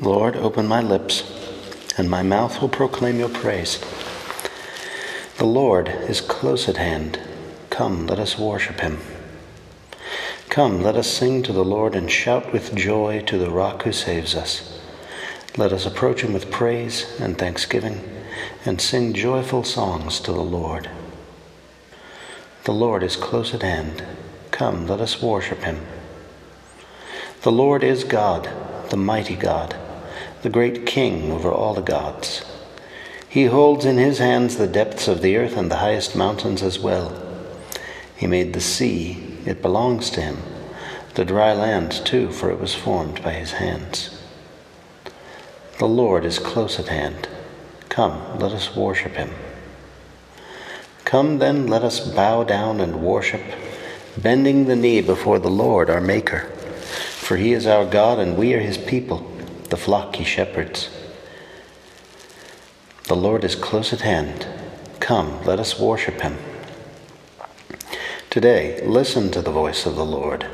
Lord, open my lips, and my mouth will proclaim your praise. The Lord is close at hand. Come, let us worship him. Come, let us sing to the Lord and shout with joy to the rock who saves us. Let us approach him with praise and thanksgiving and sing joyful songs to the Lord. The Lord is close at hand. Come, let us worship him. The Lord is God, the mighty God, the great King over all the gods. He holds in his hands the depths of the earth and the highest mountains as well. He made the sea, it belongs to him, the dry land too, for it was formed by his hands. The Lord is close at hand. Come, let us worship him. Come then, let us bow down and worship, bending the knee before the Lord our Maker. For he is our God, and we are his people, the flock he shepherds. The Lord is close at hand. Come, let us worship him. Today, listen to the voice of the Lord.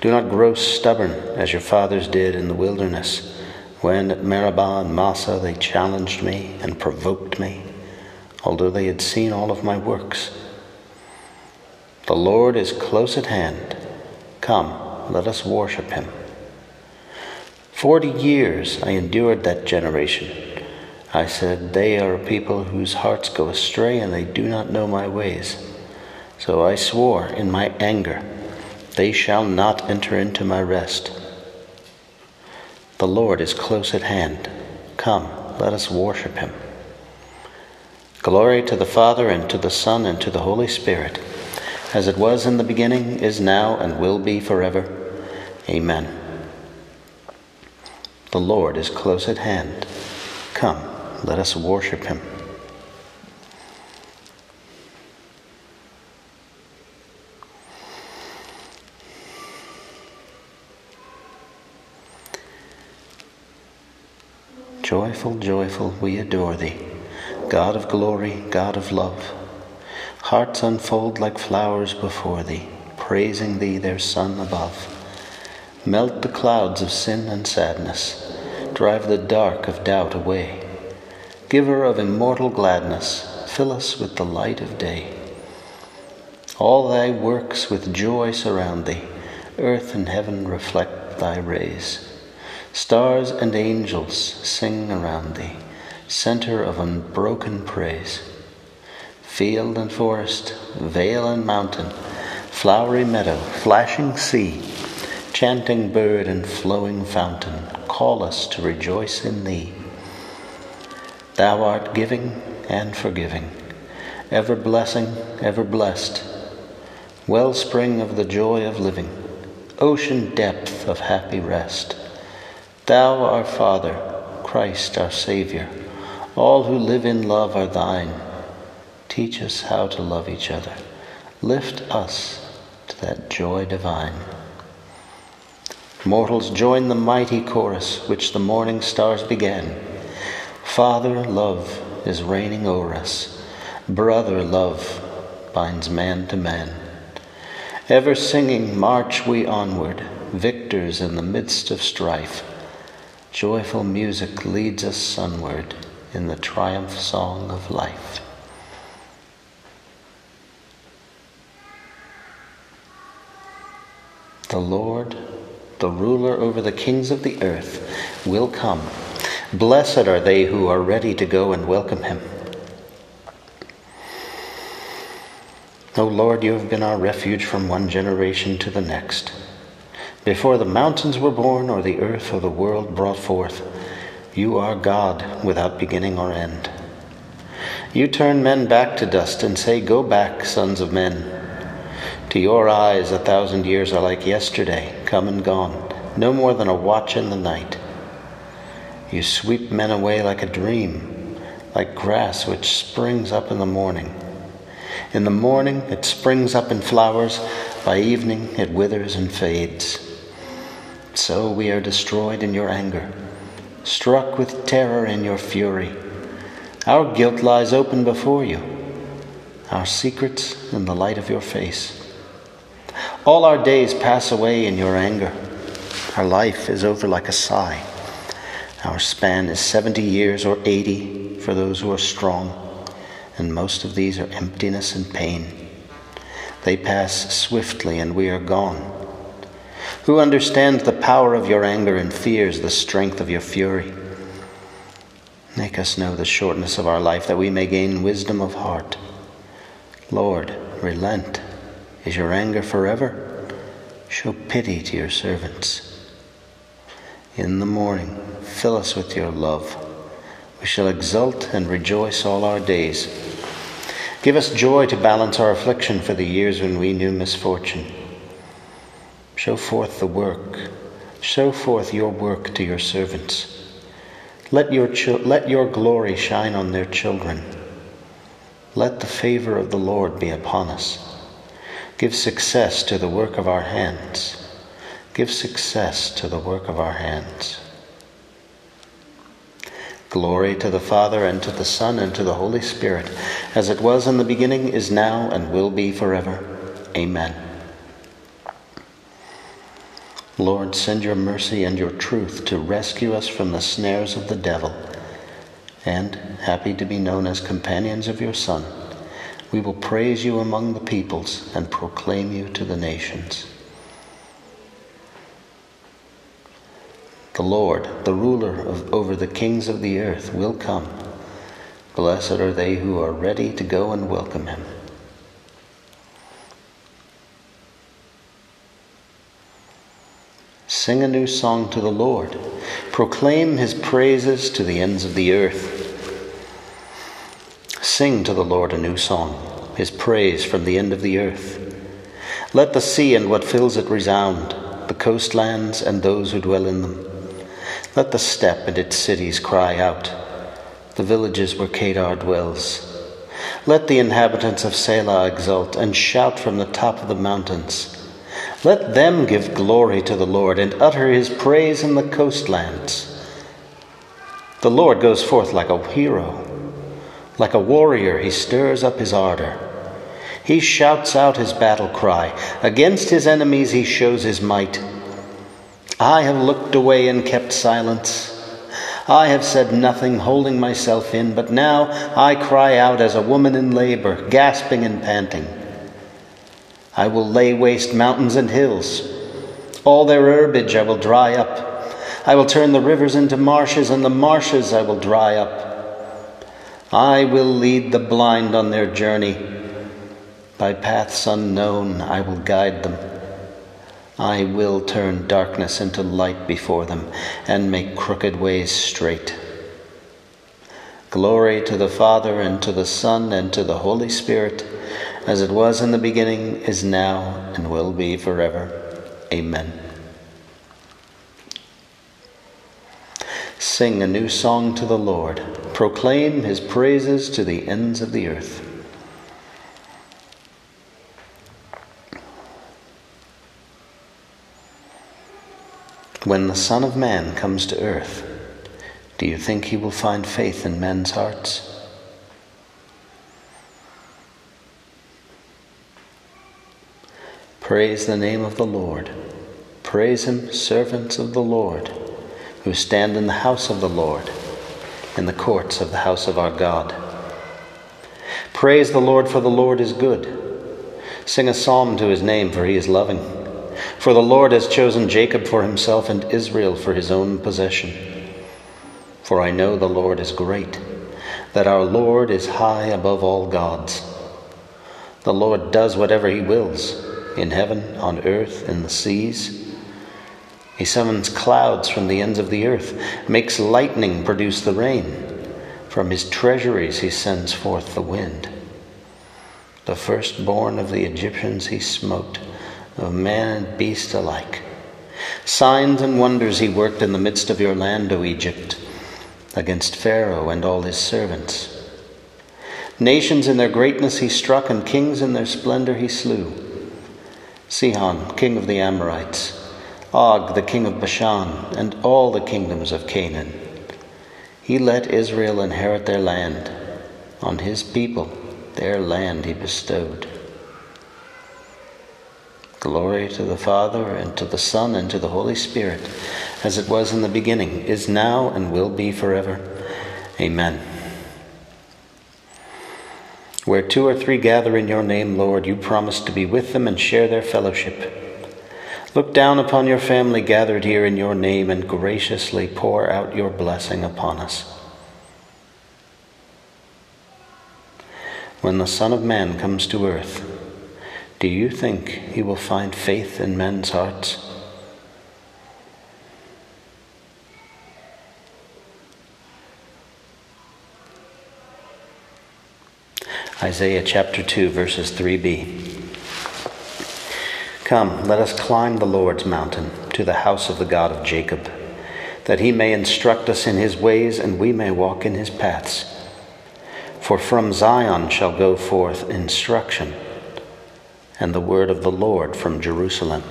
Do not grow stubborn as your fathers did in the wilderness, when at Meribah and Massa they challenged me and provoked me although they had seen all of my works. The Lord is close at hand. Come, let us worship him. Forty years I endured that generation. I said, They are a people whose hearts go astray and they do not know my ways. So I swore in my anger, They shall not enter into my rest. The Lord is close at hand. Come, let us worship him. Glory to the Father, and to the Son, and to the Holy Spirit, as it was in the beginning, is now, and will be forever. Amen. The Lord is close at hand. Come, let us worship him. Joyful, joyful, we adore thee. God of glory, God of love. Hearts unfold like flowers before thee, praising thee, their sun above. Melt the clouds of sin and sadness, drive the dark of doubt away. Giver of immortal gladness, fill us with the light of day. All thy works with joy surround thee, earth and heaven reflect thy rays. Stars and angels sing around thee center of unbroken praise. Field and forest, vale and mountain, flowery meadow, flashing sea, chanting bird and flowing fountain, call us to rejoice in Thee. Thou art giving and forgiving, ever blessing, ever blessed, wellspring of the joy of living, ocean depth of happy rest. Thou, our Father, Christ, our Savior, all who live in love are thine. Teach us how to love each other. Lift us to that joy divine. Mortals, join the mighty chorus which the morning stars began. Father, love is reigning o'er us. Brother, love binds man to man. Ever singing, march we onward, victors in the midst of strife. Joyful music leads us sunward in the triumph song of life. The Lord, the ruler over the kings of the earth, will come. Blessed are they who are ready to go and welcome him. O Lord, you have been our refuge from one generation to the next. Before the mountains were born, or the earth or the world brought forth, you are God without beginning or end. You turn men back to dust and say, Go back, sons of men. To your eyes, a thousand years are like yesterday, come and gone, no more than a watch in the night. You sweep men away like a dream, like grass which springs up in the morning. In the morning it springs up in flowers, by evening it withers and fades. So we are destroyed in your anger struck with terror in your fury. Our guilt lies open before you, our secrets in the light of your face. All our days pass away in your anger. Our life is over like a sigh. Our span is 70 years or 80 for those who are strong, and most of these are emptiness and pain. They pass swiftly, and we are gone. Who understands the power of your anger and fears the strength of your fury? Make us know the shortness of our life that we may gain wisdom of heart. Lord, relent. Is your anger forever? Show pity to your servants. In the morning, fill us with your love. We shall exult and rejoice all our days. Give us joy to balance our affliction for the years when we knew misfortune. Show forth the work, show forth your work to your servants. Let your, let your glory shine on their children. Let the favor of the Lord be upon us. Give success to the work of our hands. Give success to the work of our hands. Glory to the Father, and to the Son, and to the Holy Spirit, as it was in the beginning, is now, and will be forever. Amen. Lord, send your mercy and your truth to rescue us from the snares of the devil. And, happy to be known as companions of your Son, we will praise you among the peoples and proclaim you to the nations. The Lord, the ruler of, over the kings of the earth, will come. Blessed are they who are ready to go and welcome him. Sing a new song to the Lord. Proclaim his praises to the ends of the earth. Sing to the Lord a new song, his praise from the end of the earth. Let the sea and what fills it resound, the coastlands and those who dwell in them. Let the steppe and its cities cry out, the villages where Kedar dwells. Let the inhabitants of Selah exult and shout from the top of the mountains. Let them give glory to the Lord and utter his praise in the coastlands. The Lord goes forth like a hero. Like a warrior, he stirs up his ardor. He shouts out his battle cry. Against his enemies, he shows his might. I have looked away and kept silence. I have said nothing, holding myself in, but now I cry out as a woman in labor, gasping and panting. I will lay waste mountains and hills. All their herbage I will dry up. I will turn the rivers into marshes, and the marshes I will dry up. I will lead the blind on their journey. By paths unknown I will guide them. I will turn darkness into light before them and make crooked ways straight. Glory to the Father, and to the Son, and to the Holy Spirit, as it was in the beginning, is now, and will be forever. Amen. Sing a new song to the Lord, proclaim his praises to the ends of the earth. When the Son of Man comes to earth, do you think he will find faith in men's hearts? Praise the name of the Lord. Praise him, servants of the Lord, who stand in the house of the Lord, in the courts of the house of our God. Praise the Lord, for the Lord is good. Sing a psalm to his name, for he is loving. For the Lord has chosen Jacob for himself and Israel for his own possession. For I know the Lord is great, that our Lord is high above all gods. The Lord does whatever he wills, in heaven, on earth, in the seas. He summons clouds from the ends of the earth, makes lightning produce the rain. From his treasuries he sends forth the wind. The firstborn of the Egyptians he smote of man and beast alike. Signs and wonders he worked in the midst of your land, O Egypt, against Pharaoh and all his servants. Nations in their greatness he struck, and kings in their splendor he slew. Sihon, king of the Amorites, Og, the king of Bashan, and all the kingdoms of Canaan. He let Israel inherit their land. On his people, their land he bestowed. Glory to the Father, and to the Son, and to the Holy Spirit, as it was in the beginning, is now, and will be forever. Amen. Where two or three gather in your name, Lord, you promise to be with them and share their fellowship. Look down upon your family gathered here in your name and graciously pour out your blessing upon us. When the Son of Man comes to earth, do you think he will find faith in men's hearts? Isaiah chapter 2, verses 3b. Come, let us climb the Lord's mountain to the house of the God of Jacob, that he may instruct us in his ways and we may walk in his paths. For from Zion shall go forth instruction and the word of the Lord from Jerusalem.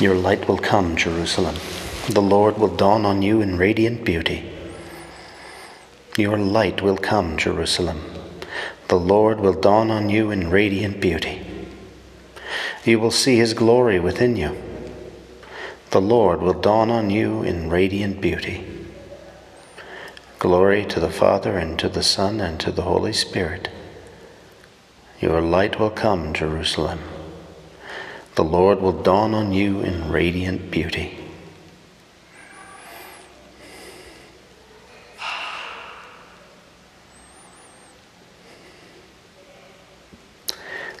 Your light will come, Jerusalem. The Lord will dawn on you in radiant beauty. Your light will come, Jerusalem. The Lord will dawn on you in radiant beauty. You will see his glory within you. The Lord will dawn on you in radiant beauty. Glory to the Father, and to the Son, and to the Holy Spirit. Your light will come, Jerusalem. The Lord will dawn on you in radiant beauty.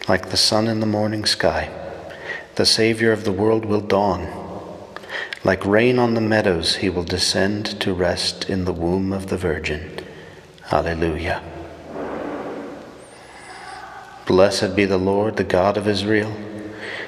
like the sun in the morning sky. The Savior of the world will dawn. Like rain on the meadows, he will descend to rest in the womb of the Virgin. Alleluia. Blessed be the Lord, the God of Israel.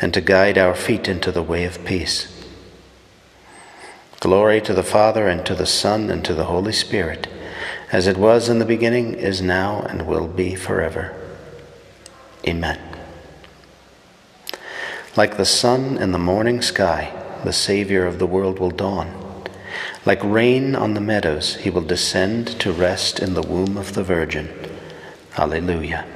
and to guide our feet into the way of peace. Glory to the Father, and to the Son, and to the Holy Spirit as it was in the beginning, is now, and will be forever. Amen. Like the sun in the morning sky, the Savior of the world will dawn. Like rain on the meadows, he will descend to rest in the womb of the Virgin. Alleluia.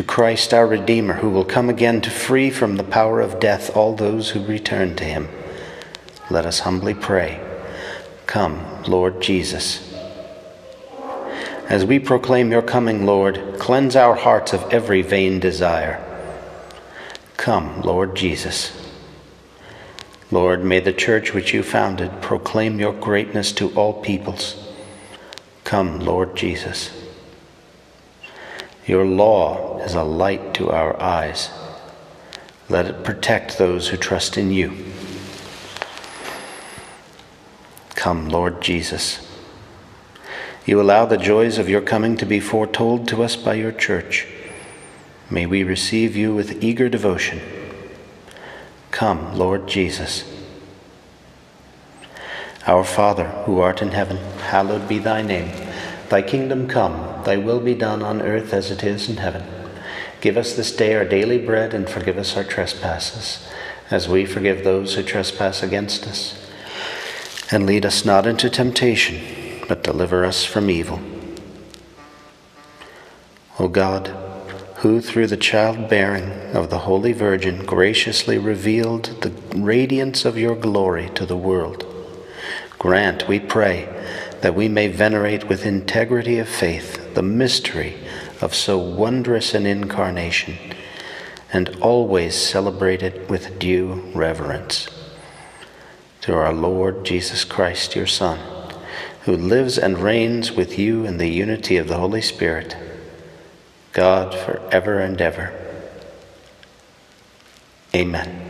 To Christ our Redeemer, who will come again to free from the power of death all those who return to him. Let us humbly pray. Come, Lord Jesus. As we proclaim your coming, Lord, cleanse our hearts of every vain desire. Come, Lord Jesus. Lord, may the church which you founded proclaim your greatness to all peoples. Come, Lord Jesus. Your law is a light to our eyes. Let it protect those who trust in you. Come, Lord Jesus. You allow the joys of your coming to be foretold to us by your church. May we receive you with eager devotion. Come, Lord Jesus. Our Father, who art in heaven, hallowed be thy name. Thy kingdom come, thy will be done on earth as it is in heaven. Give us this day our daily bread and forgive us our trespasses, as we forgive those who trespass against us. And lead us not into temptation, but deliver us from evil. O God, who through the childbearing of the Holy Virgin graciously revealed the radiance of your glory to the world, grant, we pray, that we may venerate with integrity of faith the mystery of so wondrous an incarnation and always celebrate it with due reverence. Through our Lord Jesus Christ, your Son, who lives and reigns with you in the unity of the Holy Spirit, God for ever and ever. Amen.